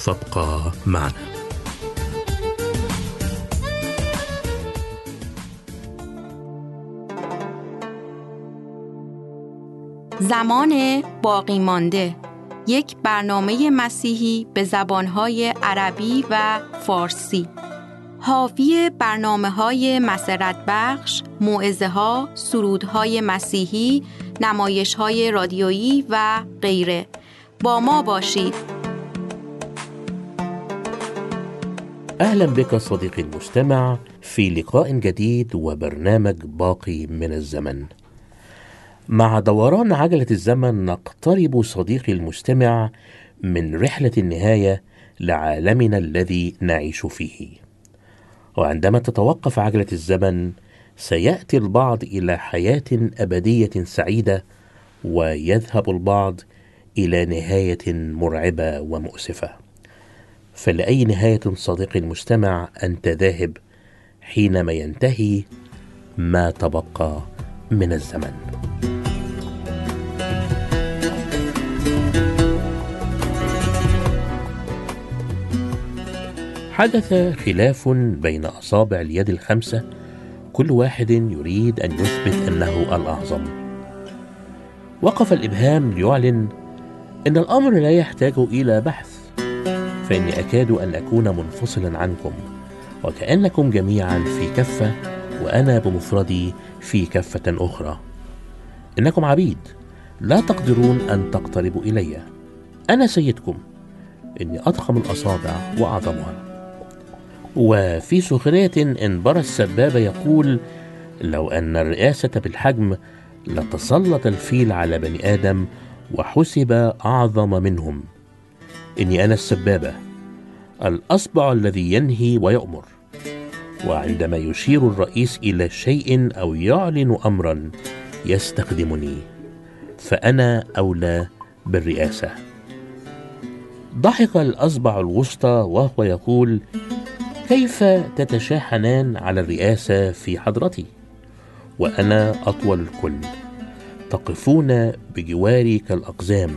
فابقى معنا زمان باقی مانده. یک برنامه مسیحی به زبانهای عربی و فارسی. حاوی برنامه های مسرت بخش، معزه ها، سرودهای مسیحی، نمایش های رادیویی و غیره. با ما باشید. أهلا بك صديقي المستمع في لقاء جديد وبرنامج باقي من الزمن. مع دوران عجلة الزمن نقترب صديقي المستمع من رحلة النهاية لعالمنا الذي نعيش فيه. وعندما تتوقف عجلة الزمن سيأتي البعض إلى حياة أبدية سعيدة ويذهب البعض إلى نهاية مرعبة ومؤسفة. فلأي نهاية صديقي المستمع أنت ذاهب حينما ينتهي ما تبقى من الزمن. حدث خلاف بين أصابع اليد الخمسة كل واحد يريد أن يثبت أنه الأعظم. وقف الإبهام ليعلن أن الأمر لا يحتاج إلى بحث فإني أكاد أن أكون منفصلا عنكم وكأنكم جميعا في كفة وأنا بمفردي في كفة أخرى. إنكم عبيد لا تقدرون أن تقتربوا إلي. أنا سيدكم إني أضخم الأصابع وأعظمها. وفي سخرية انبرى السبابة يقول لو أن الرئاسة بالحجم لتسلط الفيل على بني آدم وحسب أعظم منهم. إني أنا السبابة الأصبع الذي ينهي ويأمر. وعندما يشير الرئيس إلى شيء أو يعلن أمرا يستخدمني فأنا أولى بالرئاسة. ضحك الأصبع الوسطى وهو يقول كيف تتشاحنان على الرئاسة في حضرتي؟ وأنا أطول الكل تقفون بجواري كالأقزام.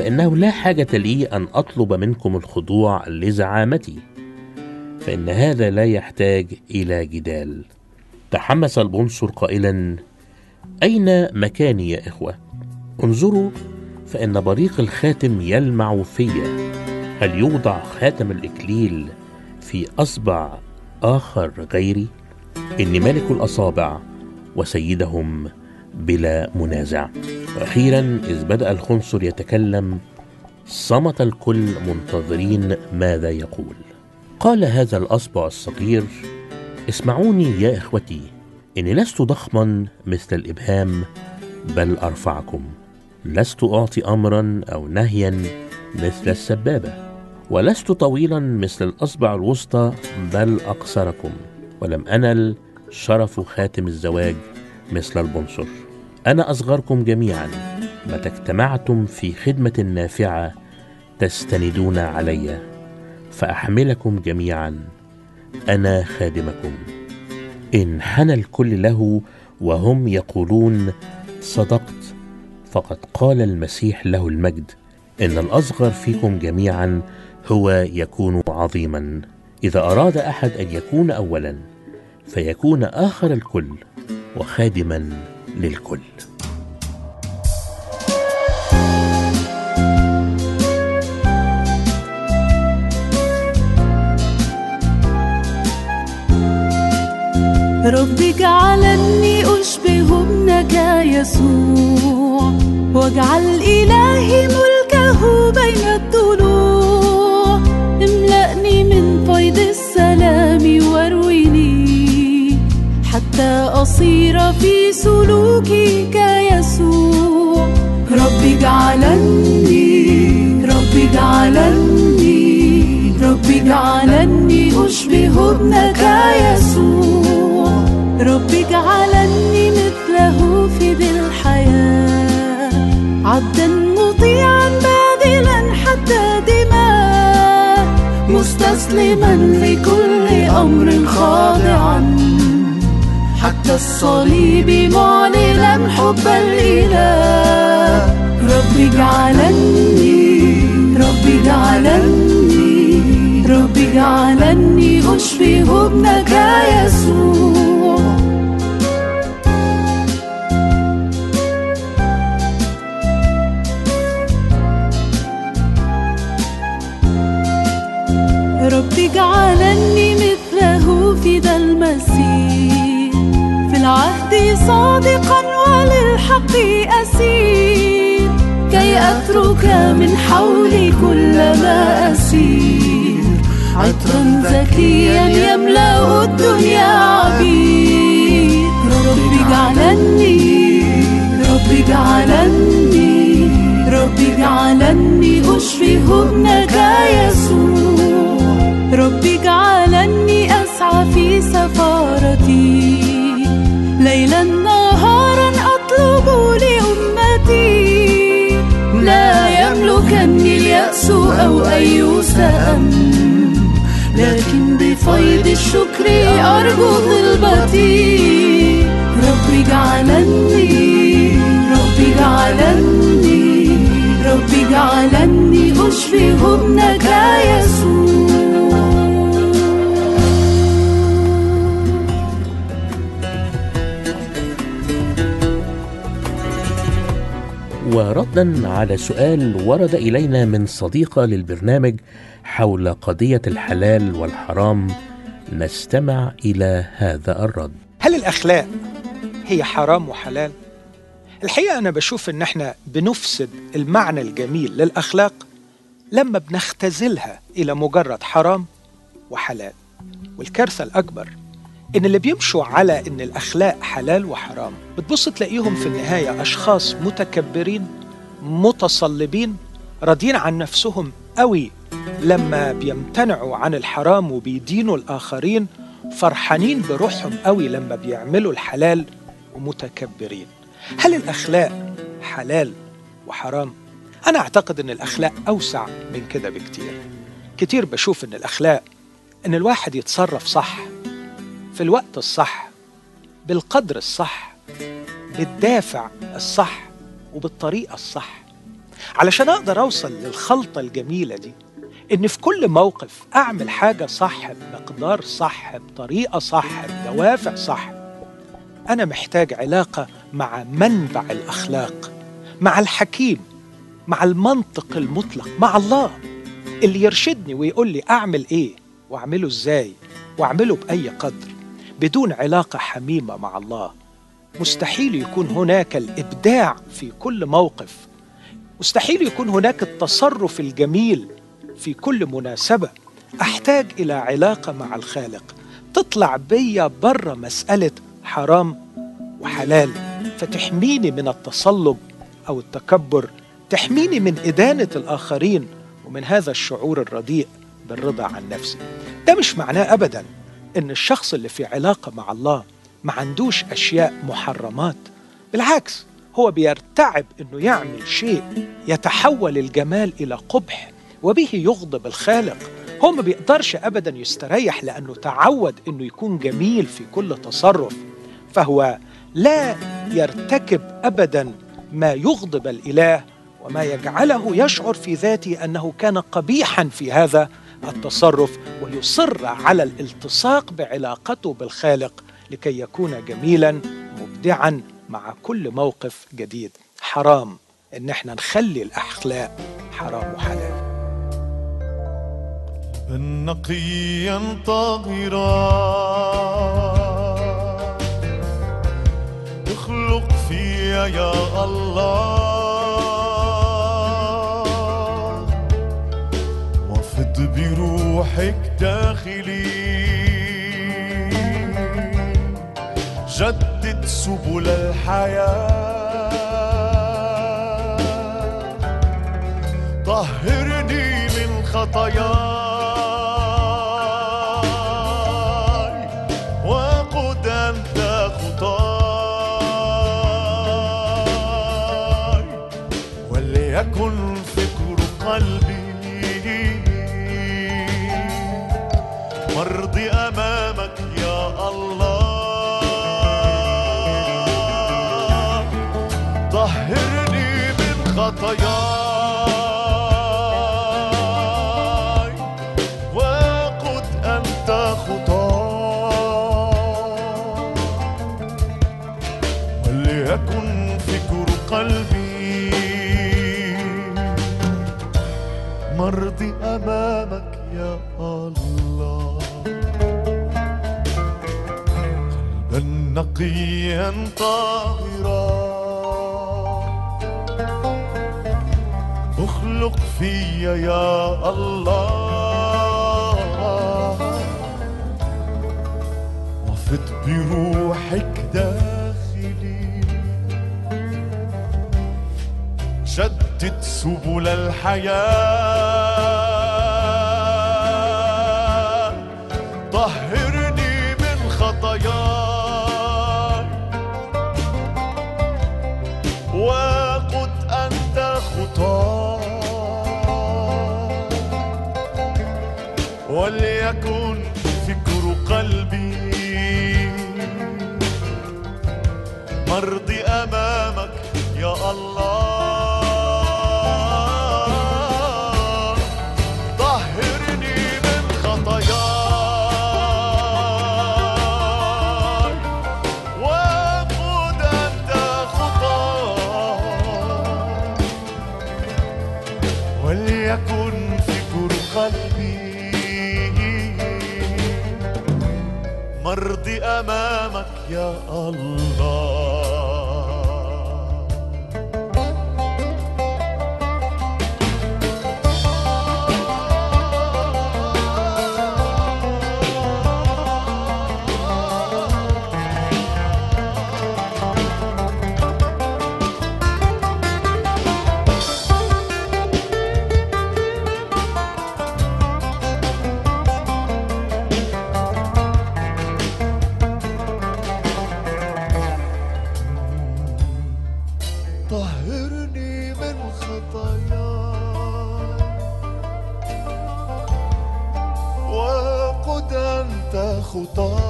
فإنه لا حاجة لي أن أطلب منكم الخضوع لزعامتي فإن هذا لا يحتاج إلى جدال تحمس البنصر قائلا أين مكاني يا إخوة؟ انظروا فإن بريق الخاتم يلمع في هل يوضع خاتم الإكليل في أصبع آخر غيري؟ إني ملك الأصابع وسيدهم بلا منازع. وأخيرا إذ بدأ الخنصر يتكلم صمت الكل منتظرين ماذا يقول. قال هذا الأصبع الصغير اسمعوني يا إخوتي إني لست ضخما مثل الإبهام بل أرفعكم. لست أعطي امرا أو نهيا مثل السبابة ولست طويلا مثل الأصبع الوسطى بل أقصركم. ولم أنل شرف خاتم الزواج مثل البنصر. أنا أصغركم جميعا. متى اجتمعتم في خدمة نافعة تستندون علي. فأحملكم جميعا. أنا خادمكم. إن حنى الكل له وهم يقولون صدقت فقد قال المسيح له المجد. إن الأصغر فيكم جميعا هو يكون عظيما. إذا أراد أحد أن يكون أولا فيكون آخر الكل. وخادما للكل. رب اجعلني أشبه ابنك يسوع واجعل إلهي ملكه بين الضلوع املأني من فيض السلام وارويني حتى أصير في سلوكي كيسوع. رب اجعلني رب اجعلني رب اجعلني أشبه ابنك يسوع. رب اجعلني مثله في ذي الحياة. عبدا مطيعا باذلا حتى دماء. مستسلما لكل أمر خاضعا. حتى الصليب معلنا حب الإله. رب اجعلني رب اجعلني رب اجعلني أشبه ابنك يسوع. رب اجعلني مثله في ذا المسيح. في العهد صادقا وللحق أسير. كي أترك من حولي كل ما أسير. عطرا زكيا يملأ الدنيا عبير. رب اجعلني رب اجعلني رب اجعلني أشبه ابنك يسوع. رب اجعلني أسعى في ليلا نهارا أطلب لأمتي. لا يملكني اليأس أو أي سأم لكن بفيض الشكر أرجو طلبتي رب اجعلني رب اجعلني رب اجعلني أشبه ابنك يسوع وردا على سؤال ورد إلينا من صديقه للبرنامج حول قضية الحلال والحرام نستمع إلى هذا الرد هل الأخلاق هي حرام وحلال؟ الحقيقة أنا بشوف إن إحنا بنفسد المعنى الجميل للأخلاق لما بنختزلها إلى مجرد حرام وحلال والكارثة الأكبر إن اللي بيمشوا على إن الأخلاق حلال وحرام بتبص تلاقيهم في النهاية أشخاص متكبرين متصلبين راضيين عن نفسهم قوي. لما بيمتنعوا عن الحرام وبيدينوا الآخرين فرحانين بروحهم قوي لما بيعملوا الحلال ومتكبرين. هل الأخلاق حلال وحرام؟ أنا أعتقد أن الأخلاق أوسع من كده بكتير. كتير بشوف أن الأخلاق أن الواحد يتصرف صح في الوقت الصح بالقدر الصح بالدافع الصح وبالطريقة الصح. علشان أقدر أوصل للخلطة الجميلة دي إن في كل موقف أعمل حاجة صح بمقدار صح بطريقة صح بدوافع صح أنا محتاج علاقة مع منبع الأخلاق مع الحكيم مع المنطق المطلق مع الله. اللي يرشدني ويقول لي أعمل إيه وأعمله إزاي وأعمله بأي قدر. بدون علاقة حميمة مع الله. مستحيل يكون هناك الإبداع في كل موقف. مستحيل يكون هناك التصرف الجميل في كل مناسبة. أحتاج إلى علاقة مع الخالق. تطلع بيا بره مسألة حرام وحلال. فتحميني من التصلب أو التكبر. تحميني من إدانة الآخرين. ومن هذا الشعور الرديء بالرضا عن نفسي. ده مش معناه أبدا. إن الشخص اللي في علاقة مع الله ما عندوش أشياء محرمات. بالعكس هو بيرتعب أنه يعمل شيء يتحول الجمال إلى قبح وبه يغضب الخالق. هو ما بيقدرش أبدا يستريح لأنه تعود أنه يكون جميل في كل تصرف. فهو لا يرتكب أبدا ما يغضب الإله وما يجعله يشعر في ذاته أنه كان قبيحا في هذا. التصرف ويصر على الالتصاق بعلاقته بالخالق لكي يكون جميلا مبدعا مع كل موقف جديد. حرام إن إحنا نخلي الأخلاق حرام وحلال. نقيا طاهرا اخلق فيا يا الله. وفد بروحك داخلي. جدد سبل الحياة. طهرني من خطاياي أمامك يا الله. قلبا نقيا طاهرا. أخلق فيا يا الله. وفد بروحك داخلي. شتت سبل الحياة. وليكن فكر قلبي. مرضي أمامك أمامك طهرني من خطاياي وقد أنت خطاي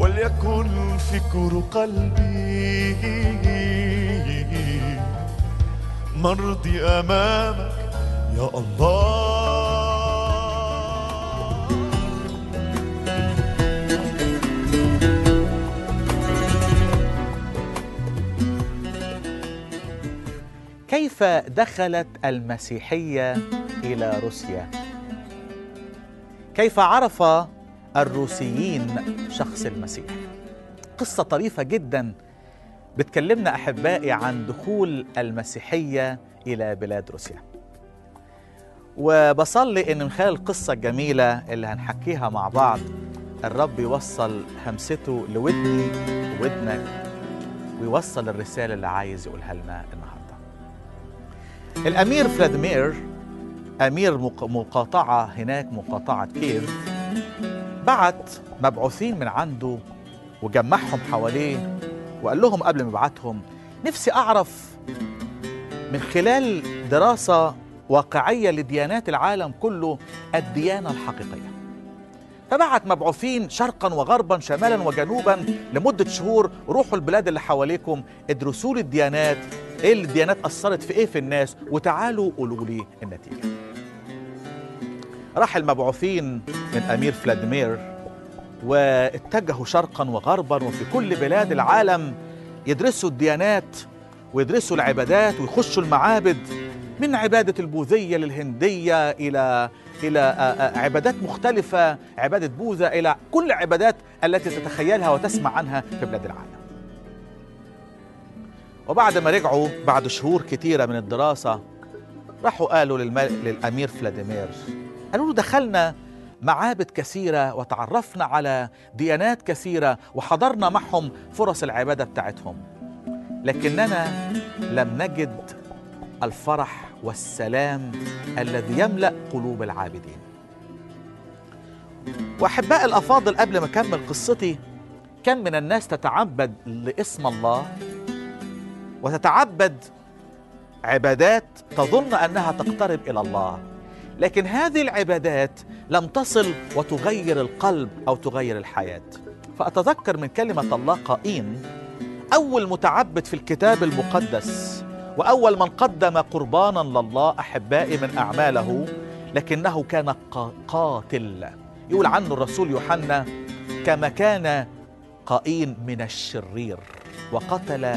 وليكن فكر قلبي مرضي أمامك. يا الله. كيف دخلت المسيحية إلى روسيا؟ كيف عرف الروسيين شخص المسيح؟ قصة طريفة جدا. بتكلمنا أحبائي عن دخول المسيحية إلى بلاد روسيا. وبصلي إن من خلال القصة الجميله اللي هنحكيها مع بعض الرب يوصل همسته لودني وودنك ويوصل الرسالة اللي عايز يقولها لنا النهارده. الأمير فلاديمير أمير مق- مقاطعة هناك مقاطعة كيف بعت مبعوثين من عنده وجمعهم حواليه وقال لهم قبل ما يبعتهم نفسي أعرف من خلال دراسة واقعية لديانات العالم كله الديانة الحقيقية. فبعت مبعوثين شرقا وغربا شمالا وجنوبا لمدة شهور روحوا البلاد اللي حواليكم ادرسوا لي الديانات إيه الديانات أثرت في إيه في الناس؟ وتعالوا قولوا لي النتيجة. راح المبعوثين من أمير فلاديمير واتجهوا شرقا وغربا وفي كل بلاد العالم يدرسوا الديانات ويدرسوا العبادات ويخشوا المعابد من عبادة البوذية للهندية إلى إلى عبادات مختلفة عبادة بوذا إلى كل العبادات التي تتخيلها وتسمع عنها في بلاد العالم. وبعد ما رجعوا بعد شهور كتيرة من الدراسة راحوا قالوا للمل... للأمير فلاديمير قالوا له دخلنا معابد كثيرة وتعرفنا على ديانات كثيرة وحضرنا معهم فرص العبادة بتاعتهم. لكننا لم نجد الفرح والسلام الذي يملأ قلوب العابدين. وأحباء الأفاضل قبل ما أكمل قصتي كم من الناس تتعبد لاسم الله وتتعبد عبادات تظن أنها تقترب إلى الله. لكن هذه العبادات لم تصل وتغير القلب أو تغير الحياة. فأتذكر من كلمة الله قائين أول متعبد في الكتاب المقدس وأول من قدم قربانا لله أحبائي من أعماله لكنه كان قاتل. يقول عنه الرسول يوحنا كما كان قائين من الشرير وقتل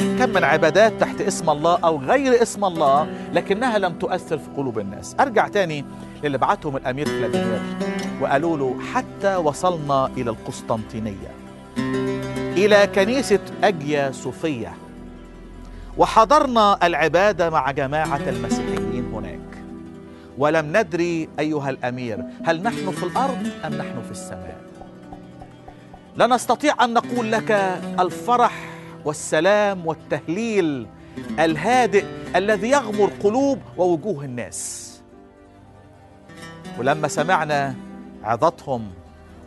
كم من عبادات تحت اسم الله أو غير اسم الله لكنها لم تؤثر في قلوب الناس. أرجع تاني للي بعتهم الأمير فلاديمير وقالوا له حتى وصلنا إلى القسطنطينية إلى كنيسة أجيا صوفية وحضرنا العبادة مع جماعة المسيحيين هناك. ولم ندري أيها الأمير هل نحن في الأرض أم نحن في السماء؟ لا نستطيع أن نقول لك الفرح والسلام والتهليل الهادئ الذي يغمر قلوب ووجوه الناس. ولما سمعنا عظتهم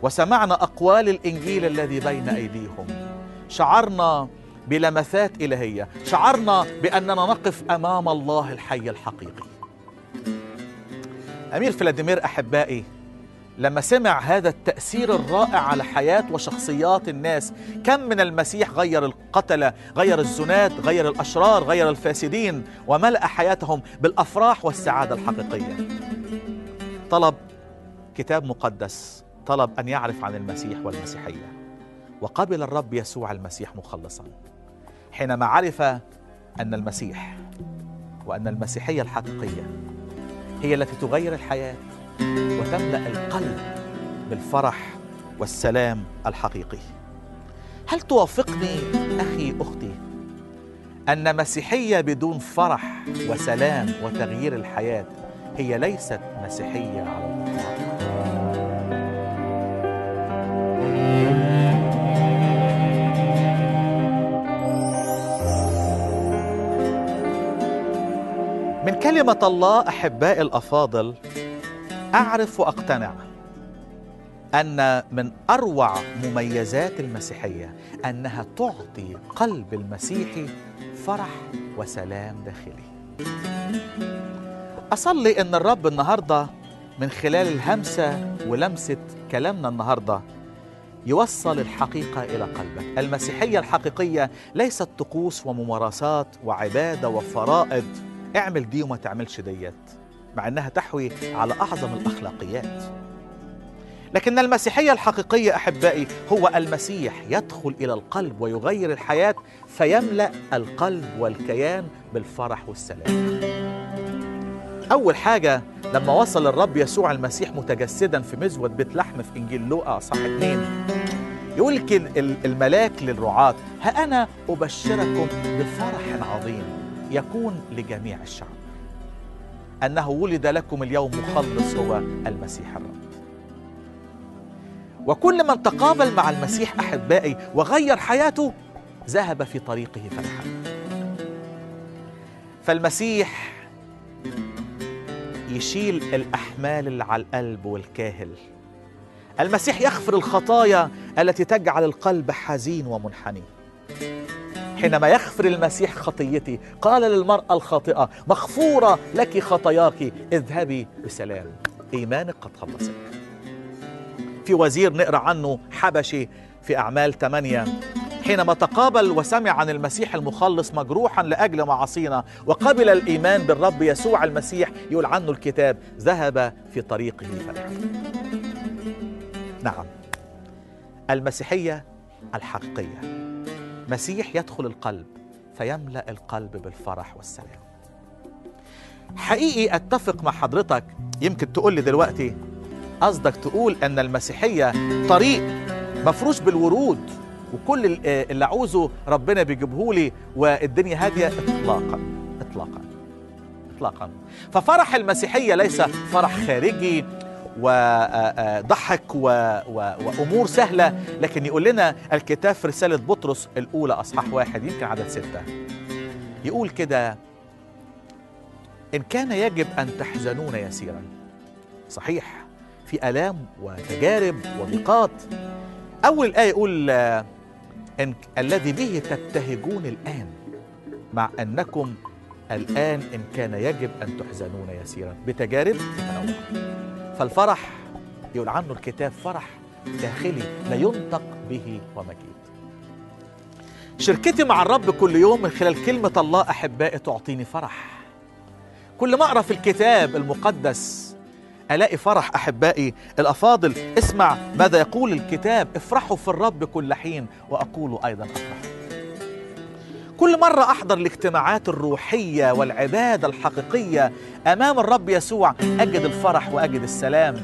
وسمعنا أقوال الإنجيل الذي بين أيديهم شعرنا بلمسات إلهية شعرنا بأننا نقف أمام الله الحي الحقيقي. أمير فلاديمير أحبائي لما سمع هذا التأثير الرائع على حياة وشخصيات الناس كم من المسيح غير القتلة غير الزنات غير الأشرار غير الفاسدين وملأ حياتهم بالأفراح والسعادة الحقيقية. طلب كتاب مقدس طلب أن يعرف عن المسيح والمسيحية. وقبل الرب يسوع المسيح مخلصا حينما عرف أن المسيح وأن المسيحية الحقيقية هي التي تغير الحياة وتملأ القلب بالفرح والسلام الحقيقي. هل توافقني أخي أختي أن مسيحية بدون فرح وسلام وتغيير الحياة هي ليست مسيحية على الإطلاق؟ من كلمة الله أحبائي الأفاضل أعرف وأقتنع أن من أروع مميزات المسيحية أنها تعطي قلب المسيحي فرح وسلام داخلي. أصلي إن الرب النهارده من خلال الهمسة ولمسة كلامنا النهارده يوصل الحقيقة إلى قلبك. المسيحية الحقيقية ليست طقوس وممارسات وعبادة وفرائض. اعمل دي وما تعملش ديت. مع أنها تحوي على أعظم الأخلاقيات. لكن المسيحية الحقيقية أحبائي هو المسيح يدخل إلى القلب ويغير الحياة فيملأ القلب والكيان بالفرح والسلام. أول حاجة لما وصل الرب يسوع المسيح متجسدا في مزود بيت لحم في إنجيل لوقا صح اتنين يقول الملاك للرعاة ها أنا أبشركم بفرح عظيم يكون لجميع الشعب. أنه ولد لكم اليوم مخلص هو المسيح الرب. وكل من تقابل مع المسيح احبائي وغير حياته ذهب في طريقه فرحا فالمسيح يشيل الأحمال اللي على القلب والكاهل. المسيح يغفر الخطايا التي تجعل القلب حزين ومنحني. حينما يغفر المسيح خطيتي قال للمرأة الخاطئة مغفورة لك خطاياك اذهبي بسلام. إيمانك قد خلصك في وزير نقرأ عنه حبشي في أعمال ثمانية. حينما تقابل وسمع عن المسيح المخلص مجروحا لأجل معاصينا وقبل الإيمان بالرب يسوع المسيح يقول عنه الكتاب ذهب في طريقه فرحا نعم. المسيحية الحقيقية. مسيح يدخل القلب فيملأ القلب بالفرح والسلام. حقيقي أتفق مع حضرتك يمكن تقول لي دلوقتي قصدك تقول أن المسيحية طريق مفروش بالورود وكل ال- اللي عاوزه ربنا بيجيبه لي والدنيا هادية إطلاقا إطلاقا إطلاقا. ففرح المسيحية ليس فرح خارجي وضحك و... و... وأمور سهلة لكن يقول لنا الكتاب في رسالة بطرس الأولى أصحاح واحد يمكن عدد ستة. يقول كده إن كان يجب أن تحزنون يسيرا. صحيح في آلام وتجارب وضيقات أول آية يقول آه، إن الذي به تبتهجون الآن مع أنكم الآن إن كان يجب أن تحزنون يسيرا. بتجارب؟ متنوعة فالفرح يقول عنه الكتاب فرح داخلي لا ينطق به ومجيد. شركتي مع الرب كل يوم من خلال كلمة الله أحبائي تعطيني فرح. كل ما أقرأ في الكتاب المقدس ألاقي فرح أحبائي. الأفاضل اسمع ماذا يقول الكتاب. افرحوا في الرب كل حين وأقول أيضا أفرحوا. كل مرة أحضر الاجتماعات الروحية والعبادة الحقيقية أمام الرب يسوع أجد الفرح وأجد السلام.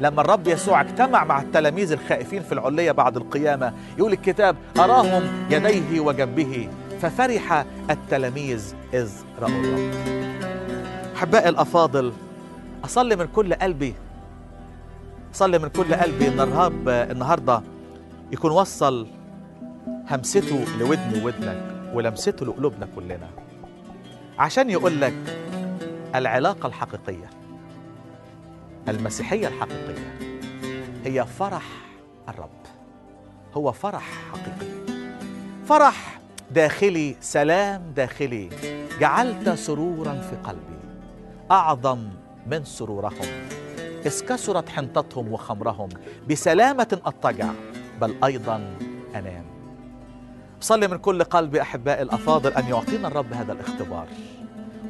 لما الرب يسوع اجتمع مع التلاميذ الخائفين في العلية بعد القيامة يقول الكتاب أراهم يديه وجنبه. ففرح التلاميذ إذ رأوا الرب. أحبائي الأفاضل أصلي من كل قلبي أصلي من كل قلبي إن الرب النهاردة يكون وصل همسته لودني وودنك ولمسته لقلوبنا كلنا. عشان يقول لك العلاقة الحقيقية المسيحية الحقيقية هي فرح الرب. هو فرح حقيقي. فرح داخلي سلام داخلي. جعلت سرورا في قلبي. أعظم من سرورهم. إذ كثرت حنطتهم وخمرهم. بسلامة أضطجع بل أيضا أنام. صلي من كل قلبي أحبائي الأفاضل أن يعطينا الرب هذا الاختبار.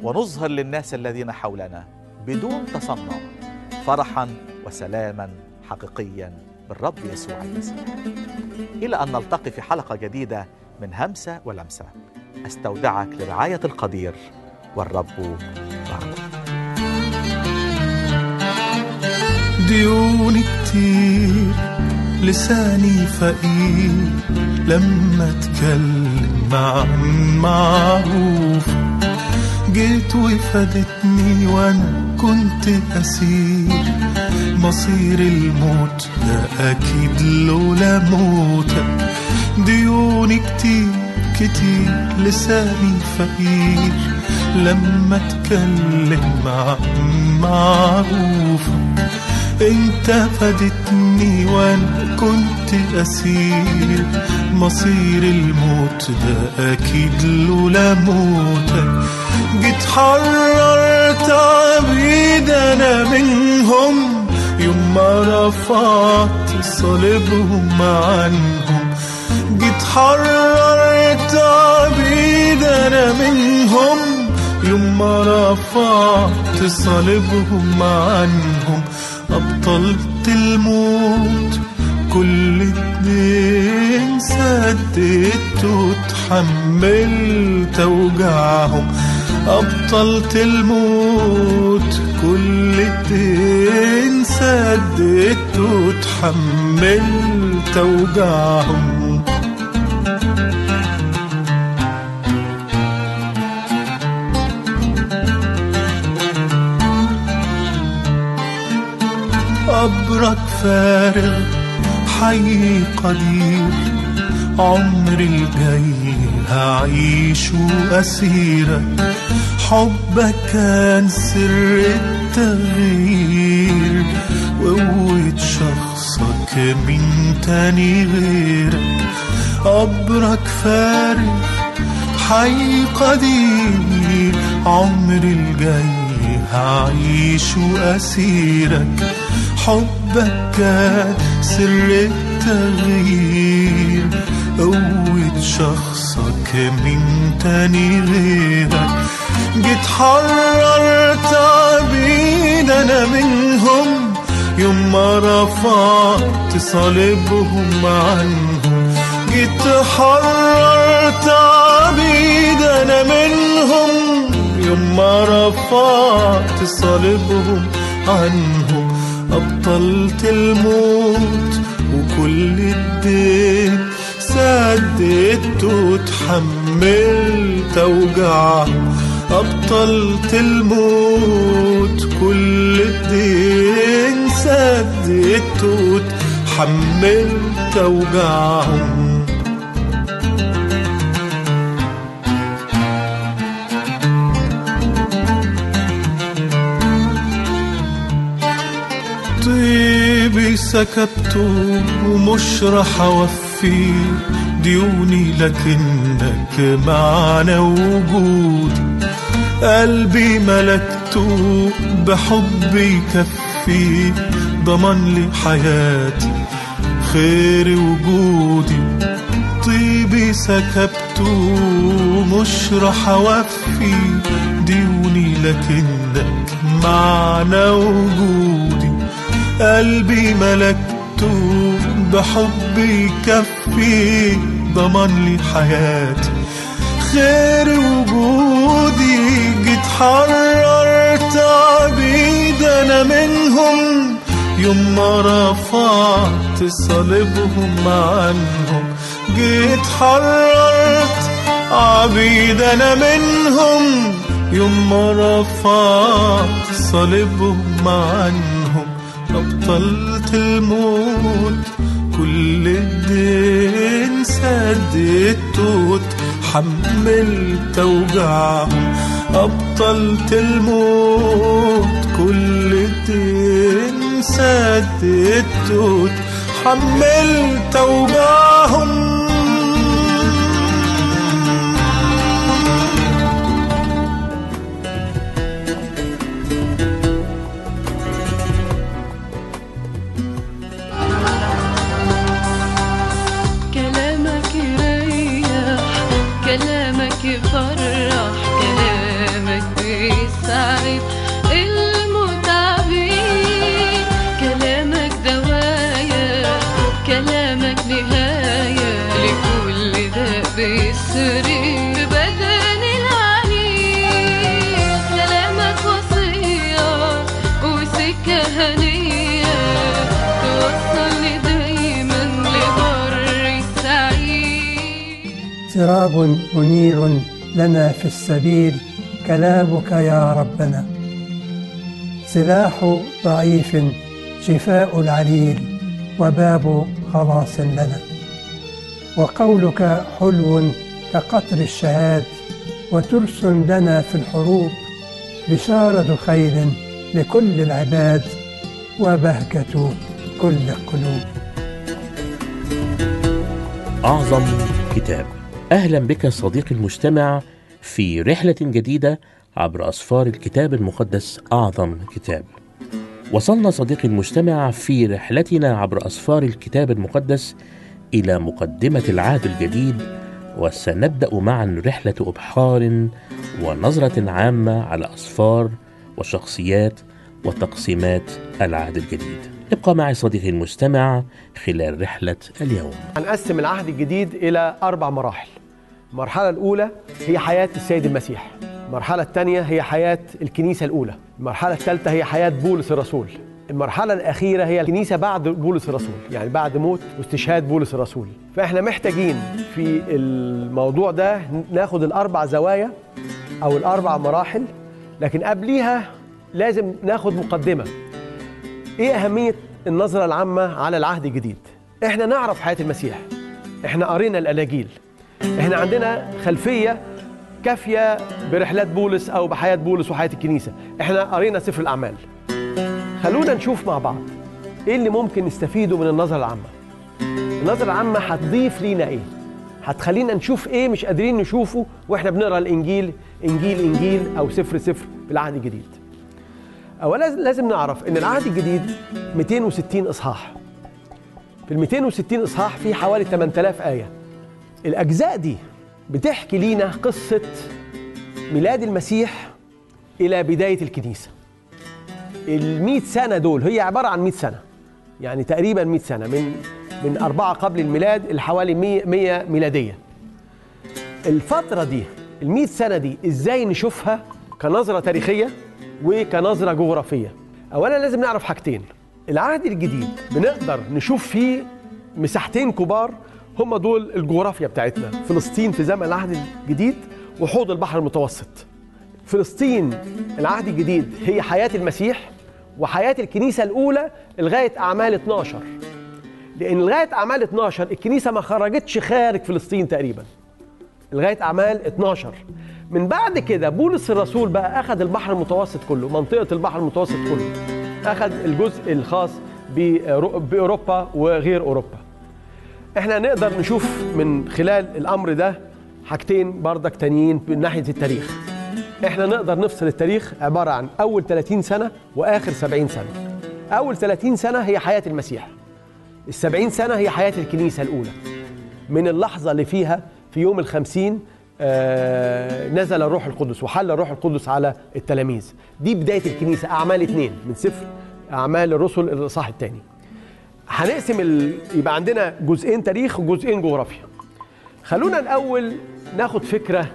ونظهر للناس الذين حولنا بدون تصنع فرحا وسلاما حقيقيا بالرب يسوع المسيح. إلى أن نلتقي في حلقة جديدة من همسة ولمسة. أستودعك لرعاية القدير والرب معكم ديوني كتير لساني فقير لما اتكلم عن معروف جيت وفادتني وأنا كنت أسير. مصير الموت ده أكيد لولا موتك ديوني كتير كتير لساني فقير. لما اتكلم عن معروفك انت فادتني وأنا كنت أسير. مصير الموت ده أكيد لولا موتك. جيت حررت عبيد أنا منهم. يوم ما رفعت صليبهم عنهم. جيت حررت صليبهم عنهم أبطلت الموت. كل اتنين سددت وتحملت أوجاعهم. أبطلت الموت. كل اتنين سددت وتحملت أوجاعهم. فارغ حي قدير عمري الجاي هعيشه أسيرك حبك كان سر التغيير وقوة شخصك من تاني غيرك قبرك فارغ حي قدير عمري الجاي هعيش أسيرك حبك سر التغيير قوة شخصك من تاني غيرك. جيت حررت عبيد أنا منهم يوم ما رفعت صليبهم عنهم. جيت حررت عبيد أنا منهم يوم ما رفعت صليبهم عنهم. أبطلت الموت وكل الدين سددت وتحملت أوجاعهم أبطلت الموت كل الدين سددت وتحملت أوجاعهم سكبته ومش رح أوفي ديوني لكنك معنا وجودي قلبي ملكته بحب يكفي ضمن لي حياتي خير وجودي. طيبي سكبته مش رح أوفي ديوني لكنك معنا وجودي قلبي ملكته بحب يكفي ضمن لي حياتي خير وجودي جيت حررت عبيد أنا منهم. يوم ما رفعت صليبهم عنهم جيت حررت عبيد أنا منهم. يوم ما رفعت صليبهم عنهم. أبطلت الموت. كل الدين سددت وتحملت أوجاعهم أبطلت الموت. كل الدين سددت وتحملت السبيل كلامك يا ربنا. سلاح ضعيف شفاء العليل وباب خلاص لنا. وقولك حلو كقطر الشهاد وترس لنا في الحروب بشارة خير لكل العباد وبهجة كل القلوب أعظم كتاب. أهلا بك صديقي المجتمع في رحلة جديدة عبر أسفار الكتاب المقدس أعظم كتاب. وصلنا صديقي المجتمع في رحلتنا عبر أسفار الكتاب المقدس إلى مقدمة العهد الجديد وسنبدأ معا رحلة إبحار ونظرة عامة على أسفار وشخصيات وتقسيمات العهد الجديد. ابقى معي صديقي المستمع خلال رحلة اليوم. هنقسم العهد الجديد إلى أربع مراحل. المرحلة الأولى هي حياة السيد المسيح. المرحلة الثانية هي حياة الكنيسة الأولى. المرحلة الثالثة هي حياة بولس الرسول. المرحلة الأخيرة هي الكنيسة بعد بولس الرسول يعني بعد موت واستشهاد بولس الرسول. فإحنا محتاجين في الموضوع ده ناخد الأربع زوايا أو الأربع مراحل لكن قبليها لازم ناخد مقدمة. إيه أهمية النظرة العامة على العهد الجديد؟ إحنا نعرف حياة المسيح. إحنا قرينا الأناجيل. إحنا عندنا خلفية كافية برحلات بولس أو بحياة بولس وحياة الكنيسة. إحنا قرينا سفر الأعمال. خلونا نشوف مع بعض إيه اللي ممكن نستفيده من النظرة العامة. النظرة العامة هتضيف لينا إيه؟ هتخلينا نشوف إيه مش قادرين نشوفه وإحنا بنقرأ الإنجيل إنجيل إنجيل أو سفر سفر في العهد الجديد. اولا لازم نعرف إن العهد الجديد 260 إصحاح. في ال 260 إصحاح في حوالي 8000 آية. الأجزاء دي بتحكي لينا قصة ميلاد المسيح إلى بداية الكنيسة. ال 100 سنة دول هي عبارة عن 100 سنة يعني تقريبا 100 سنة من من أربعة قبل الميلاد لحوالي 100 100 ميلادية. الفترة دي ال 100 سنة دي إزاي نشوفها كنظرة تاريخية وكنظرة جغرافية؟ أولا لازم نعرف حاجتين. العهد الجديد بنقدر نشوف فيه مساحتين كبار هم دول الجغرافيا بتاعتنا. فلسطين في زمن العهد الجديد وحوض البحر المتوسط. فلسطين العهد الجديد هي حياة المسيح وحياة الكنيسة الأولى لغاية أعمال 12 لأن لغاية أعمال 12 الكنيسة ما خرجتش خارج فلسطين تقريبا. لغاية أعمال 12 من بعد كده بولس الرسول بقى أخذ البحر المتوسط كله منطقة البحر المتوسط كله. أخذ الجزء الخاص بأورو- بأوروبا وغير أوروبا. إحنا نقدر نشوف من خلال الأمر ده حاجتين بردك تانيين من ناحية التاريخ. إحنا نقدر نفصل التاريخ عبارة عن أول 30 سنة وآخر 70 سنة. أول 30 سنة هي حياة المسيح. السبعين سنة هي حياة الكنيسة الأولى. من اللحظة اللي فيها في يوم الخمسين آه نزل الروح القدس وحل الروح القدس على التلاميذ. دي بداية الكنيسة أعمال اتنين من سفر أعمال الرسل الإصحاح الثاني هنقسم ال... يبقى عندنا جزئين تاريخ وجزئين جغرافيا. خلونا الأول ناخد فكرة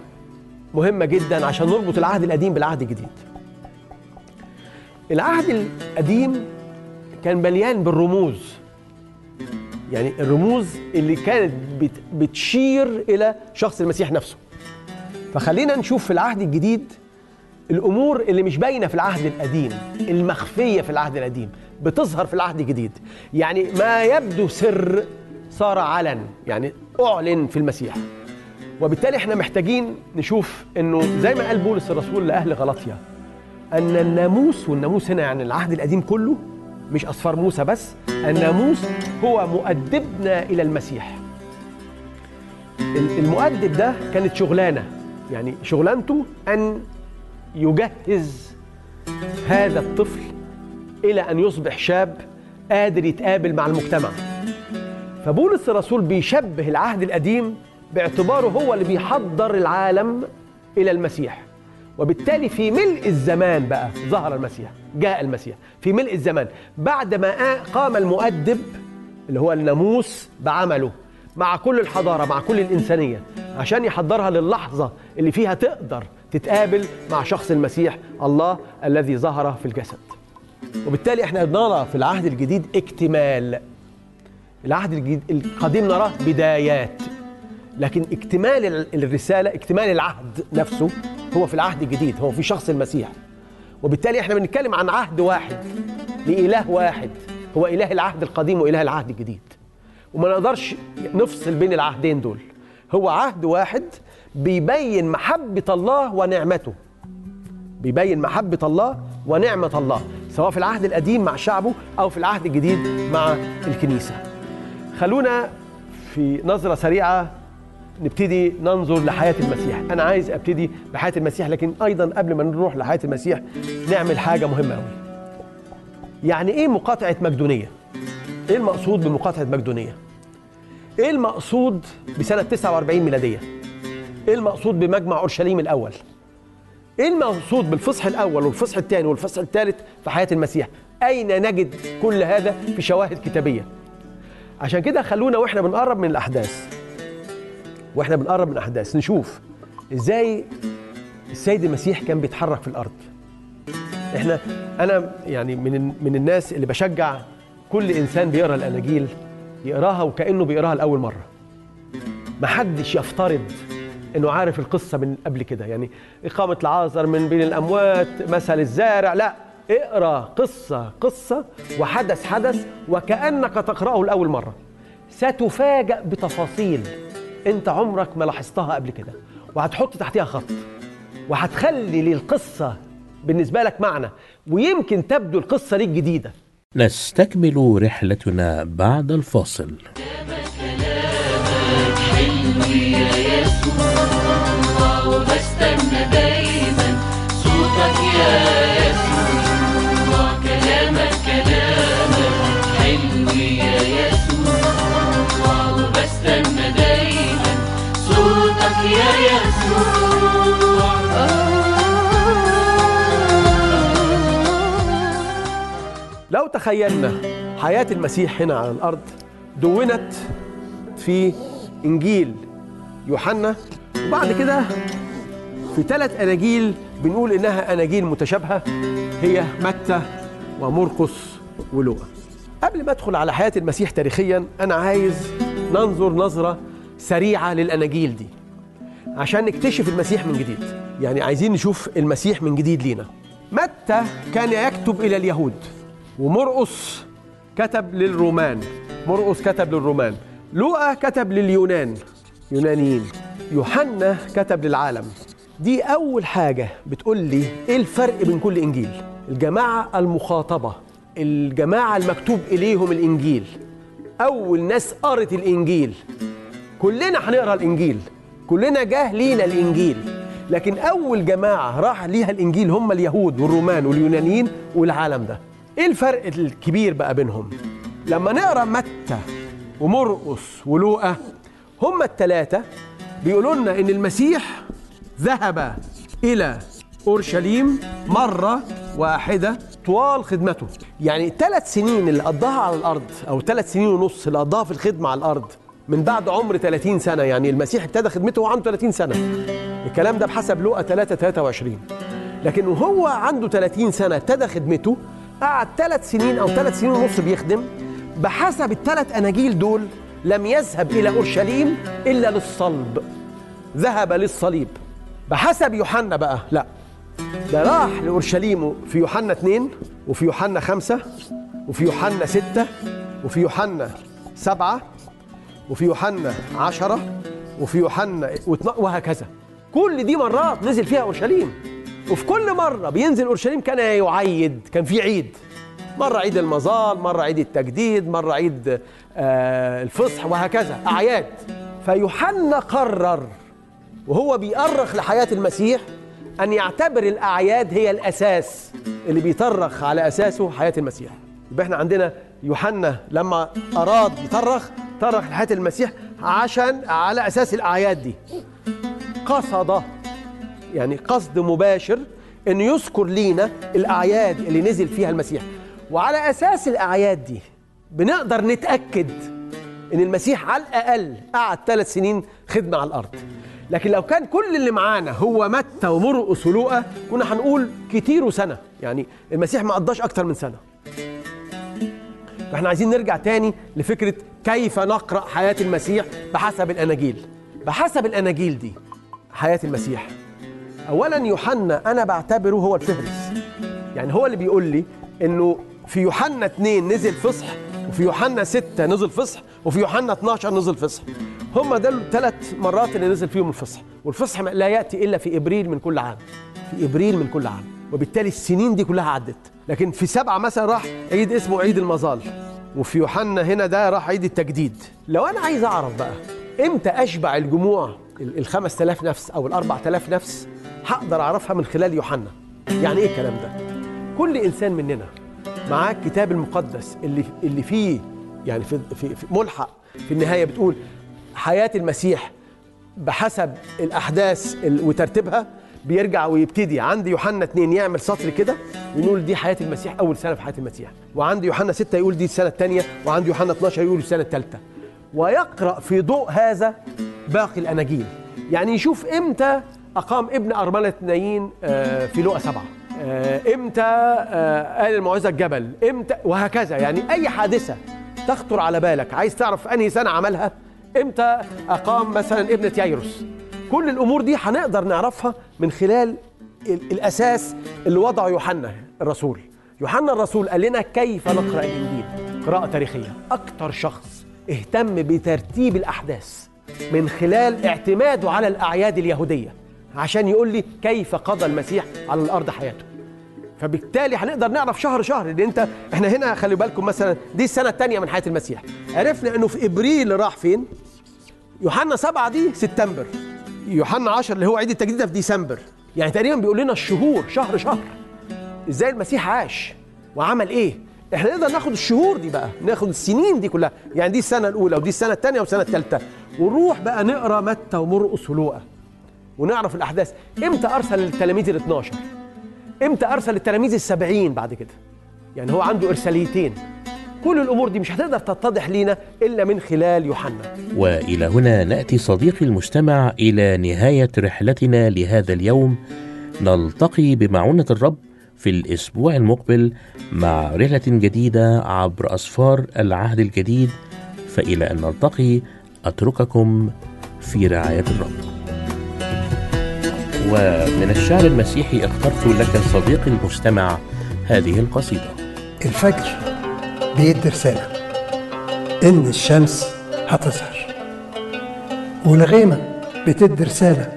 مهمة جدا عشان نربط العهد القديم بالعهد الجديد. العهد القديم كان مليان بالرموز. يعني الرموز اللي كانت بت بتشير إلى شخص المسيح نفسه. فخلينا نشوف في العهد الجديد الأمور اللي مش باينة في العهد القديم المخفية في العهد القديم. بتظهر في العهد الجديد يعني ما يبدو سر صار علن يعني أعلن في المسيح. وبالتالي إحنا محتاجين نشوف إنه زي ما قال بولس الرسول لأهل غلطيا أن الناموس والناموس هنا يعني العهد القديم كله مش أصفار موسى بس الناموس هو مؤدبنا إلى المسيح. ال- المؤدب ده كانت شغلانة يعني شغلانته أن يجهز هذا الطفل إلى أن يصبح شاب قادر يتقابل مع المجتمع. فبولس الرسول بيشبه العهد القديم باعتباره هو اللي بيحضر العالم إلى المسيح. وبالتالي في ملء الزمان بقى ظهر المسيح جاء المسيح. في ملء الزمان بعد ما قام المؤدب اللي هو الناموس بعمله مع كل الحضارة مع كل الإنسانية عشان يحضرها للحظة اللي فيها تقدر تتقابل مع شخص المسيح الله الذي ظهر في الجسد. وبالتالي إحنا نرى في العهد الجديد اكتمال. العهد الجديد القديم نراه بدايات لكن اكتمال ال- الرسالة اكتمال العهد نفسه هو في العهد الجديد هو في شخص المسيح. وبالتالي إحنا بنتكلم عن عهد واحد لإله واحد هو إله العهد القديم وإله العهد الجديد. وما نقدرش نفصل بين العهدين دول. هو عهد واحد بيبين محبة الله ونعمته. بيبين محبة الله ونعمة الله. سواء في العهد القديم مع شعبه أو في العهد الجديد مع الكنيسة خلونا في نظرة سريعة نبتدي ننظر لحياة المسيح أنا عايز أبتدي بحياة المسيح لكن أيضا قبل ما نروح لحياة المسيح نعمل حاجة مهمة أوي يعني إيه مقاطعة مقدونية؟ إيه المقصود بمقاطعة مقدونية؟ إيه المقصود بسنة 49 ميلادية؟ إيه المقصود بمجمع أورشليم الأول؟ إيه المقصود بالفصح الأول والفصح الثاني والفصح الثالث في حياة المسيح؟ أين نجد كل هذا في شواهد كتابية؟ عشان كده خلونا وإحنا بنقرب من الأحداث. وإحنا بنقرب من الأحداث نشوف إزاي السيد المسيح كان بيتحرك في الأرض. إحنا أنا يعني من من الناس اللي بشجع كل إنسان بيقرأ الاناجيل يقراها وكأنه بيقراها لأول مرة. محدش يفترض إنه عارف القصة من قبل كده. يعني إقامة العازر من بين الأموات مثل الزارع. لا اقرأ قصة قصة وحدث حدث وكأنك تقرأه لأول مرة. ستفاجأ بتفاصيل أنت عمرك ما لاحظتها قبل كده. وهتحط تحتها خط وهتخلي للقصة بالنسبة لك معنى ويمكن تبدو القصة ليك جديدة. نستكمل رحلتنا بعد الفاصل. لو تخيلنا حياة المسيح هنا على الأرض دونت في إنجيل يوحنا وبعد كده في ثلاث أناجيل بنقول إنها أناجيل متشابهة هي متى ومرقس ولوقا. قبل ما أدخل على حياة المسيح تاريخيا أنا عايز ننظر نظرة سريعة للأناجيل دي عشان نكتشف المسيح من جديد. يعني عايزين نشوف المسيح من جديد لينا. متى كان يكتب إلى اليهود؟ ومرقس كتب للرومان. مرقس كتب للرومان. لوقا كتب لليونان. يونانيين. يوحنا كتب للعالم. دي أول حاجة بتقول لي إيه الفرق بين كل إنجيل؟ الجماعة المخاطبة. الجماعة المكتوب إليهم الإنجيل. أول ناس قرت الإنجيل. كلنا هنقرأ الإنجيل. كلنا جاه لينا الإنجيل. لكن أول جماعة راح ليها الإنجيل هم اليهود والرومان واليونانيين والعالم ده. إيه الفرق الكبير بقى بينهم؟ لما نقرأ متى ومرقس ولوقا هم الثلاثه بيقولوا لنا إن المسيح ذهب إلى أورشليم مرة واحدة طوال خدمته. يعني الثلاث سنين اللي قضاها على الأرض أو ثلاث سنين ونص اللي قضاها في الخدمة على الأرض من بعد عمر 30 سنة يعني المسيح ابتدى خدمته وهو عنده 30 سنة. الكلام ده بحسب لوقا 3 23 لكن وهو عنده 30 سنة ابتدى خدمته قعد ثلاث سنين أو ثلاث سنين ونص بيخدم بحسب الثلاث أناجيل دول لم يذهب إلى أورشليم إلا للصلب. ذهب للصليب. بحسب يوحنا بقى. لا. ده راح لأورشليم في يوحنا 2 وفي يوحنا 5 وفي يوحنا 6 وفي يوحنا 7 وفي يوحنا 10 وفي يوحنا وهكذا. كل دي مرات نزل فيها أورشليم. وفي كل مرة بينزل أورشليم كان يعيد كان في عيد. مرة عيد المظال مرة عيد التجديد مرة عيد آه الفصح وهكذا أعياد. فيوحنا قرر وهو بيأرخ لحياة المسيح أن يعتبر الأعياد هي الأساس اللي بيطرخ على أساسه حياة المسيح. يبقى إحنا عندنا يوحنا لما أراد يطرخ طرخ لحياة المسيح عشان على أساس الأعياد دي. قصد يعني قصد مباشر أن يذكر لينا الأعياد اللي نزل فيها المسيح. وعلى أساس الأعياد دي بنقدر نتأكد إن المسيح على الأقل قعد ثلاث سنين خدمة على الأرض. لكن لو كان كل اللي معانا هو متى ومرقس ولوقا كنا هنقول كتير وسنة. يعني المسيح ما قضاش أكتر من سنة. فإحنا عايزين نرجع تاني لفكرة كيف نقرأ حياة المسيح بحسب الأناجيل. بحسب الأناجيل دي حياة المسيح. اولا يوحنا أنا بعتبره هو الفهرس. يعني هو اللي بيقول لي إنه في يوحنا 2 نزل فصح وفي يوحنا 6 نزل فصح وفي يوحنا 12 نزل فصح. هم دول الثلاث مرات اللي نزل فيهم الفصح. والفصح لا يأتي إلا في إبريل من كل عام. في إبريل من كل عام. وبالتالي السنين دي كلها عدت. لكن في سبعة مثلا راح عيد اسمه عيد المظال. وفي يوحنا هنا ده راح عيد التجديد. لو أنا عايز أعرف بقى إمتى أشبع الجموع ال 5000 نفس أو ال 4000 نفس؟ هقدر أعرفها من خلال يوحنا. يعني إيه الكلام ده؟ كل إنسان مننا معاه الكتاب المقدس اللي اللي فيه يعني في, في, في ملحق. في النهاية بتقول حياة المسيح بحسب الأحداث ال- وترتيبها بيرجع ويبتدي. عند يوحنا 2 يعمل سطر كده ونقول دي حياة المسيح أول سنة في حياة المسيح. وعند يوحنا 6 يقول دي السنة الثانية وعند يوحنا 12 يقول السنة الثالثه ويقرأ في ضوء هذا باقي الأناجيل. يعني يشوف إمتى أقام ابن أرملة نايين آه، في لقا سبعة. آه، إمتى آه، قال الموعظه الجبل. إمتى وهكذا. يعني أي حادثة تخطر على بالك عايز تعرف أنهي سنة عملها؟ إمتى أقام مثلا ابنة يايروس؟ كل الأمور دي هنقدر نعرفها من خلال ال- الأساس اللي وضعه يوحنا الرسول. يوحنا الرسول قال لنا كيف نقرأ الإنجيل؟ قراءة تاريخية. أكتر شخص اهتم بترتيب الأحداث من خلال اعتماده على الأعياد اليهودية. عشان يقول لي كيف قضى المسيح على الأرض حياته. فبالتالي هنقدر نعرف شهر شهر لأن أنت إحنا هنا خلي بالكم مثلا دي السنة الثانية من حياة المسيح. عرفنا إنه في إبريل راح فين؟ يوحنا سبعة دي سبتمبر. يوحنا 10 اللي هو عيد التجديد في ديسمبر. يعني تقريبا بيقول لنا الشهور شهر شهر. إزاي المسيح عاش وعمل إيه؟ إحنا نقدر ناخد الشهور دي بقى ناخد السنين دي كلها. يعني دي السنة الأولى ودي السنة الثانية والسنة الثالثه ونروح بقى نقرأ متى ومرقس ولوقا. ونعرف الأحداث. إمتى أرسل التلاميذ ال 12 إمتى أرسل التلاميذ السبعين بعد كده؟ يعني هو عنده إرساليتين. كل الأمور دي مش هتقدر تتضح لينا إلا من خلال يوحنا. وإلى هنا نأتي صديقي المستمع إلى نهاية رحلتنا لهذا اليوم. نلتقي بمعونة الرب في الأسبوع المقبل مع رحلة جديدة عبر أسفار العهد الجديد. فإلى أن نلتقي أترككم في رعاية الرب. ومن الشعر المسيحي اخترت لك صديقي المستمع هذه القصيدة. الفجر بيدي رسالة. إن الشمس هتظهر. والغيمة بتدي رسالة.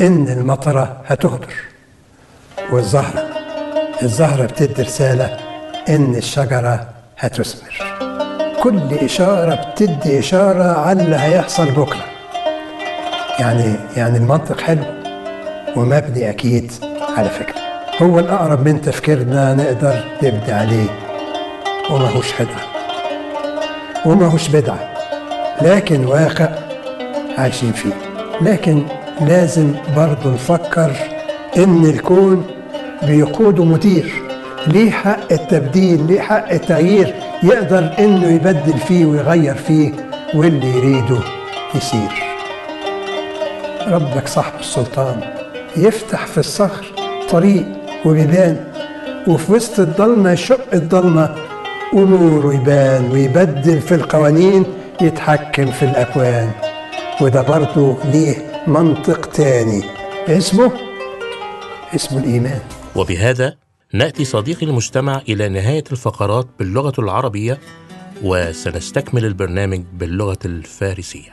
إن المطرة هتغدر. والزهرة الزهرة بتدي رسالة. إن الشجرة هتثمر. كل إشارة بتدي إشارة على اللي هيحصل بكرة. يعني يعني المنطق حلو. ومبني أكيد على فكرة. هو الأقرب من تفكيرنا نقدر نبني عليه. وماهوش خدعة. وماهوش بدعة. لكن واقع عايشين فيه. لكن لازم برضه نفكر إن الكون بيقوده مدير. ليه حق التبديل؟ ليه حق التغيير؟ يقدر إنه يبدل فيه ويغير فيه واللي يريده يصير ربك صاحب السلطان. يفتح في الصخر طريق وبيبان وفي وسط الضلمة يشق الضلمة ونوره يبان ويبدل في القوانين يتحكم في الأكوان. وده برضه ليه منطق تاني اسمه اسمه الإيمان. وبهذا نأتي صديقي المستمع إلى نهاية الفقرات باللغة العربية وسنستكمل البرنامج باللغة الفارسية.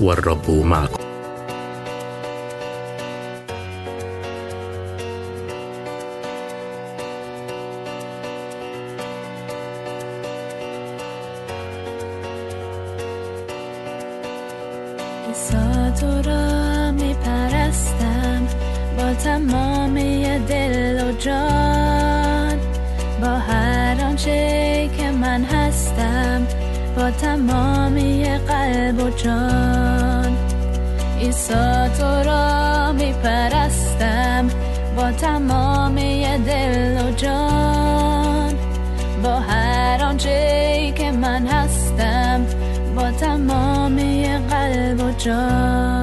والرب معكم پرستم با تمامی دل و جان با تمامی قلب و جان. عیسی تو را می پرستم با تمامی دل و جان. با هر آنچه که من هستم با تمامی قلب و جان.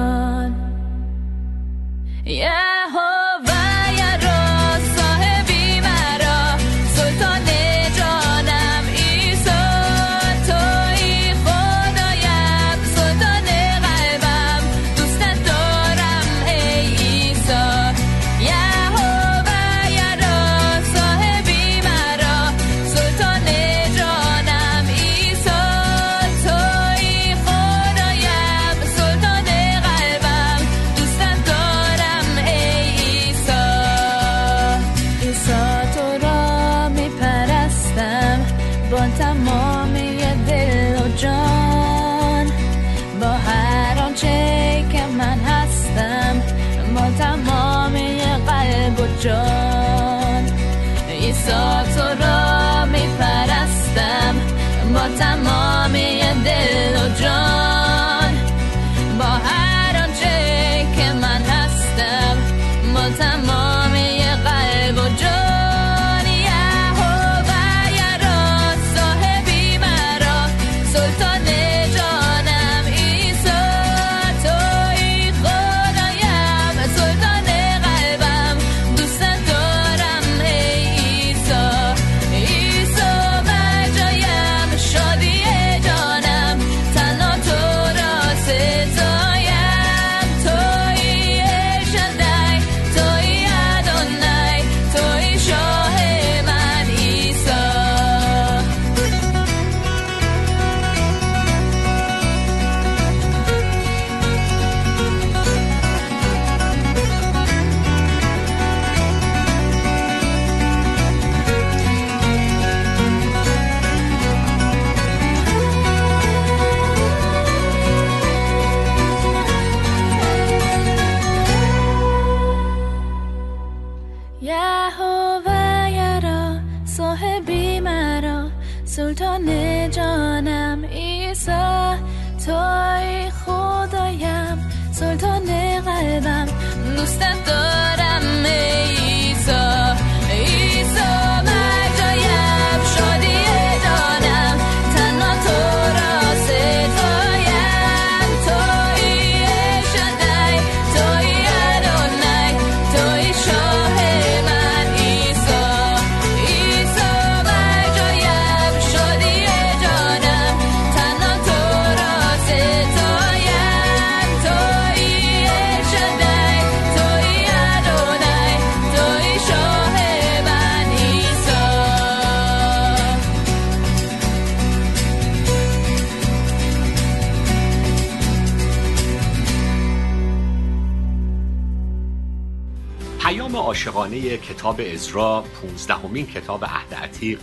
عاشقانه کتاب عزرا 15 کتاب عهد عتیق.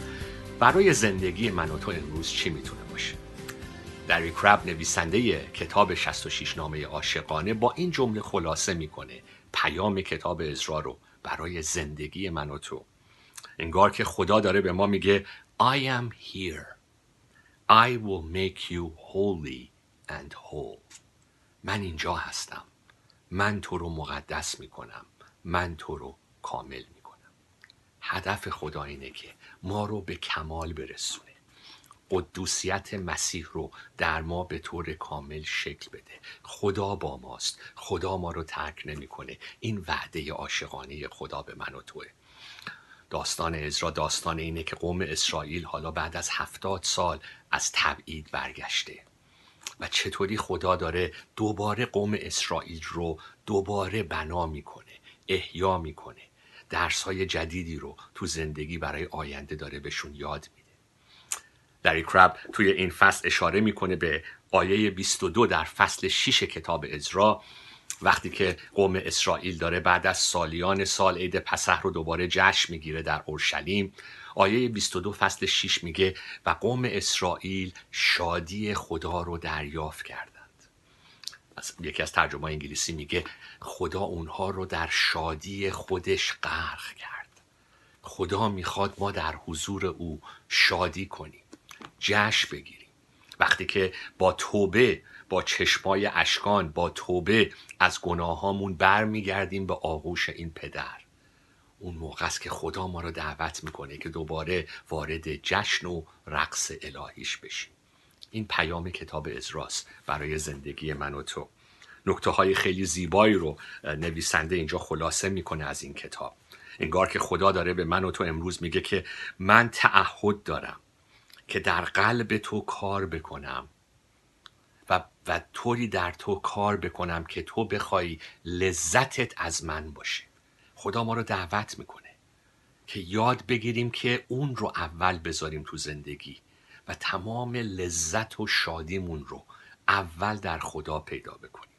برای زندگی من و تو امروز چی می‌تونه باشه؟ لری کرب نویسنده کتاب 66 نامه عاشقانه با این جمله خلاصه می‌کنه. پیام کتاب عزرا رو برای زندگی من و تو. انگار که خدا داره به ما میگه I am here. I will make you holy and whole. من اینجا هستم. من تو رو مقدس می‌کنم. من تو رو کامل می‌کنم. هدف خدا اینه که ما رو به کمال برسونه. قدوسیت مسیح رو در ما به طور کامل شکل بده. خدا با ماست. خدا ما رو ترک نمی‌کنه. این وعده عاشقانه خدا به من و توه. داستان عزرا داستان اینه که قوم اسرائیل حالا بعد از هفتاد سال از تبعید برگشته. و چطوری خدا داره دوباره قوم اسرائیل رو دوباره بنا می‌کنه احیا می‌کنه. درس های جدیدی رو تو زندگی برای آینده داره بهشون یاد میده. لری کرب توی این فصل اشاره می‌کنه به آیه 22 در فصل 6 کتاب عزرا وقتی که قوم اسرائیل داره بعد از سالیان سال عید پسح رو دوباره جشن می‌گیره در اورشلیم آیه 22 فصل 6 میگه و قوم اسرائیل شادی خدا رو دریافت کردند از یکی از ترجمه انگلیسی میگه خدا اونها رو در شادی خودش غرق کرد. خدا می‌خواد ما در حضور او شادی کنیم جشن بگیریم. وقتی که با توبه با چشمای اشکبار با توبه از گناهامون برمیگردیم به آغوش این پدر. اون موقع است که خدا ما رو دعوت می‌کنه که دوباره وارد جشن و رقص الهیش بشیم. این پیام کتاب عزراست برای زندگی من و تو. نکته های خیلی زیبایی رو نویسنده اینجا خلاصه می‌کنه از این کتاب. انگار که خدا داره به من و تو امروز میگه که من تعهد دارم که در قلب تو کار بکنم و, و طوری در تو کار بکنم که تو بخوای لذتت از من باشه. خدا ما رو دعوت می‌کنه که یاد بگیریم که اون رو اول بذاریم تو زندگی. و تمام لذت و شادیمون رو اول در خدا پیدا بکنیم.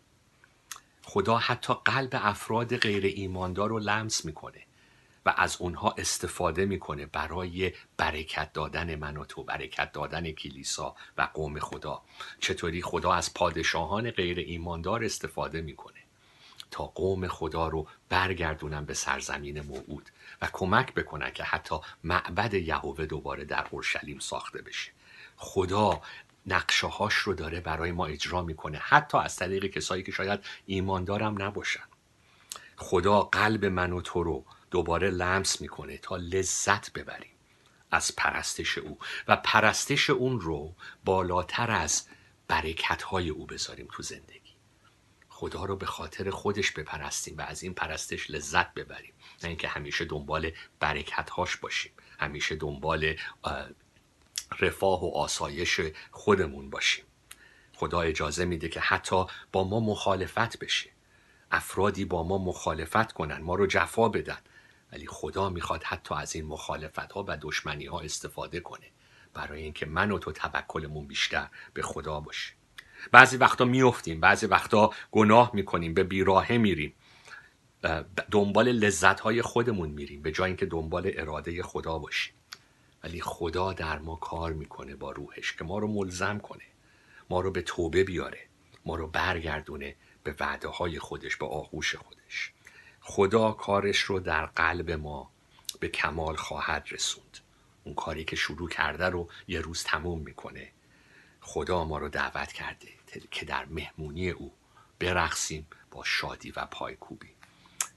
خدا حتی قلب افراد غیر ایماندار رو لمس می‌کنه و از اونها استفاده می‌کنه برای برکت دادن من و تو برکت دادن کلیسا و قوم خدا. چطوری خدا از پادشاهان غیر ایماندار استفاده می‌کنه؟ تا قوم خدا رو برگردونن به سرزمین موعود و کمک بکنن که حتی معبد یهوه دوباره در اورشلیم ساخته بشه. خدا نقشه هاش رو داره برای ما اجرا می‌کنه. حتی از طریق کسایی که شاید ایماندارم نباشن. خدا قلب من و تو رو دوباره لمس می‌کنه تا لذت ببریم از پرستش او. و پرستش اون رو بالاتر از برکت های او بذاریم تو زندگی. خدا رو به خاطر خودش بپرستیم و از این پرستش لذت ببریم. نه اینکه همیشه دنبال برکت هاش باشیم. همیشه دنبال رفاه و آسایش خودمون باشیم. خدا اجازه میده که حتی با ما مخالفت بشه. افرادی با ما مخالفت کنن ما رو جفا بدن. ولی خدا می‌خواد حتی از این مخالفت ها و دشمنی ها استفاده کنه. برای اینکه من و تو توکلمون بیشتر به خدا باشه بعضی وقتا میفتیم بعضی وقتا گناه می‌کنیم به بیراهه میریم. دنبال لذت های خودمون میریم به جای اینکه دنبال اراده خدا باشیم. ولی خدا در ما کار می‌کنه با روحش که ما رو ملزم کنه. ما رو به توبه بیاره. ما رو برگردونه به وعده های خودش به آغوش خودش. خدا کارش رو در قلب ما به کمال خواهد رسوند. اون کاری که شروع کرده رو یه روز تموم می‌کنه. خدا ما رو دعوت کرده که در مهمونی او برقصیم با شادی و پایکوبی.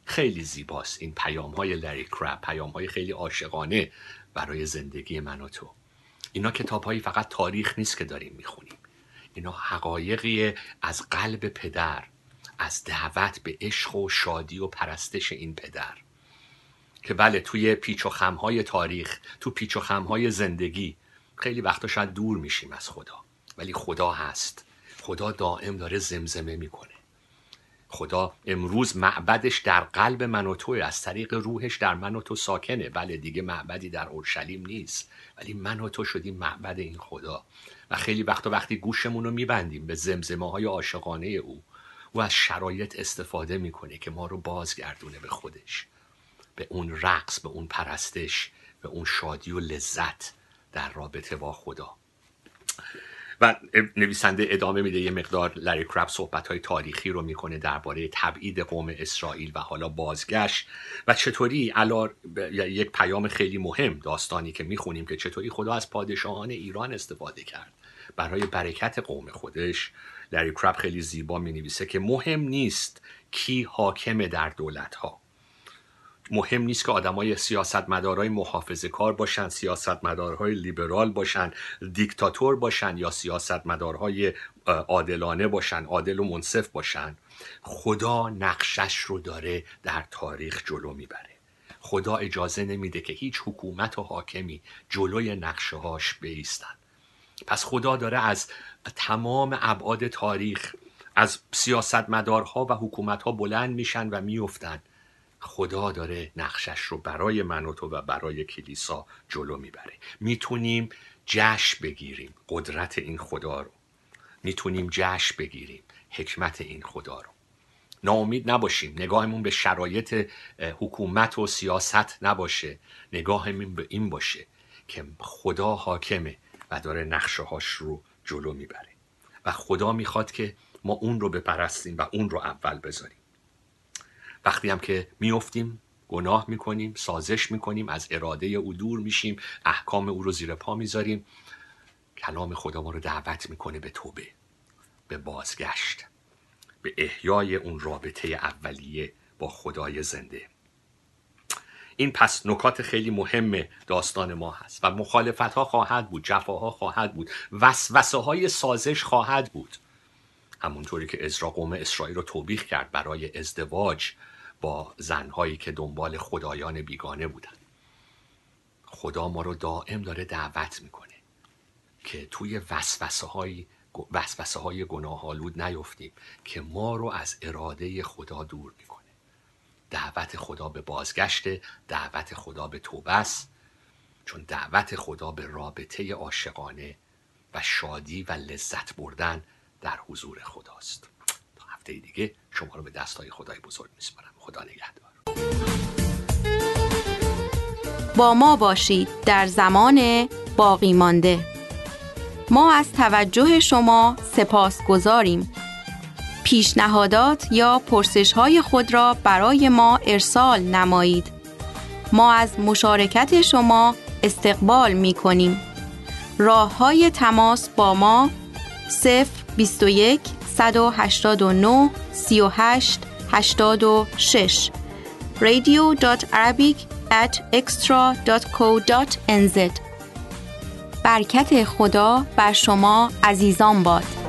خیلی زیباست. این پیام های لری کرب پیام های خیلی عاشقانه برای زندگی من و تو. اینا کتاب هایی فقط تاریخ نیست که داریم می‌خونیم. اینا حقایقی از قلب پدر از دعوت به عشق و شادی و پرستش این پدر. که بله توی پیچ و خمهای تاریخ تو پیچ و خمهای زندگی خیلی وقتا شاید دور میشیم از خدا. ولی خدا هست. خدا دائم داره زمزمه می‌کنه. خدا امروز معبدش در قلب من و توئه از طریق روحش در من و تو ساکنه. بله دیگه معبدی در اورشلیم نیست ولی من و تو شدیم معبد این خدا. و خیلی وقتا وقتی گوشمون رو میبندیم به زمزمه های عاشقانه او او از شرایط استفاده می‌کنه که ما رو بازگردونه به خودش به اون رقص به اون پرستش به اون شادی و لذت در رابطه با خدا. و نویسنده ادامه میده یه مقدار لری کرب صحبت های تاریخی رو می‌کنه درباره تبعید قوم اسرائیل و حالا بازگشت. و چطوری حالا یک پیام خیلی مهم داستانی که می‌خونیم که چطوری خدا از پادشاهان ایران استفاده کرد. برای برکت قوم خودش لری کراب خیلی زیبا می نویسه که مهم نیست کی حاکم در دولت ها مهم نیست که آدمای سیاستمدارای محافظه کار باشن سیاستمدارهای لیبرال باشن دیکتاتور باشن یا سیاستمدارهای عادلانه باشن عادل و منصف باشن. خدا نقشش رو داره در تاریخ جلو می‌بره. خدا اجازه نمیده که هیچ حکومت و حاکمی جلوی نقشه هاش بیستن. پس خدا داره از تمام ابعاد تاریخ از سیاستمدارها و حکومتها بلند میشن و میفتن خدا داره نقشش رو برای من و تو و برای کلیسا جلو می‌بره. می‌تونیم جشن بگیریم قدرت این خدا رو. می‌تونیم جشن بگیریم حکمت این خدا رو. ناامید نباشیم. نگاهمون به شرایط حکومت و سیاست نباشه. نگاهمون به این باشه که خدا حاکمه و داره نقشه هاش رو جلو می‌بره. و خدا می‌خواد که ما اون رو بپرستیم و اون رو اول بذاریم. وقتی هم که میفتیم گناه می‌کنیم سازش می‌کنیم از اراده او دور میشیم احکام او رو زیر پا می‌ذاریم کلام خدا ما رو دعوت می‌کنه به توبه به بازگشت به احیای اون رابطه اولیه با خدای زنده. این پس نکات خیلی مهم داستان ما هست و مخالفت ها خواهد بود جفاها خواهد بود وسوسه های سازش خواهد بود. همونطوری که ازرا قوم اسرائیل رو توبیخ کرد برای ازدواج. با زنهایی که دنبال خدایان بیگانه بودن خدا ما رو دائم داره دعوت می‌کنه که توی وسوسه های وسوسه های گناه آلود نیفتیم که ما رو از اراده خدا دور می‌کنه. دعوت خدا به بازگشت دعوت خدا به توبه است. چون دعوت خدا به رابطه عاشقانه و شادی و لذت بردن در حضور خداست. تا هفته دیگه شما رو به دستای خدای بزرگ میسپارم. خدا نگهدار. با ما باشید در زمان باقی مانده. ما از توجه شما سپاس گذاریم پیشنهادات یا پرسش های خود را برای ما ارسال نمایید. ما از مشارکت شما استقبال می کنیم راه های تماس با ما 0 21 189 38 86 radio.arabic@extra.co.nz برکت خدا بر شما عزیزان باد.